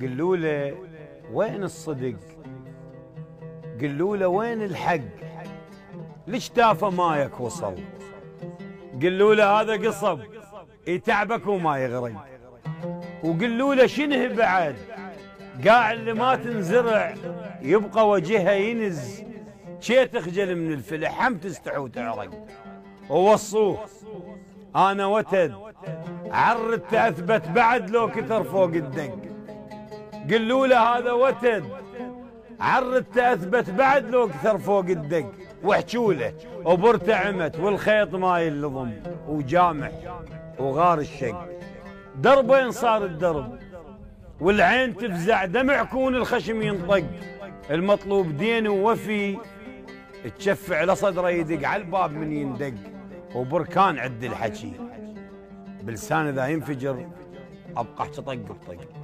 قلوا له وين الصدق? قلوا له وين الحق? ليش تافه مايك وصل؟ قلوا له هذا قصب. يتعبك وما يغرق. وقلوا له شنه بعد? قاع اللي ما تنزرع. يبقى وجهها ينز. شي تخجل من الفلح هم تستحي وتعرق ووصوه أنا وتد. عرت أثبت بعد لو كثر فوق الدق. قلوا له هذا وتد عرت أثبت بعد لو كثر فوق الدق. واحكوا له. وبرته عمت والخيط ما يلضم. وجامح. وغار الشق. دربين صار الدرب. والعين تفزع. دمع كون الخشم ينطق. المطلوب دين ووفي. تشفع لصدره يدق. على الباب من يندق. وبركان عد الحكي. بلسان إذا ينفجر أبقى طق بطق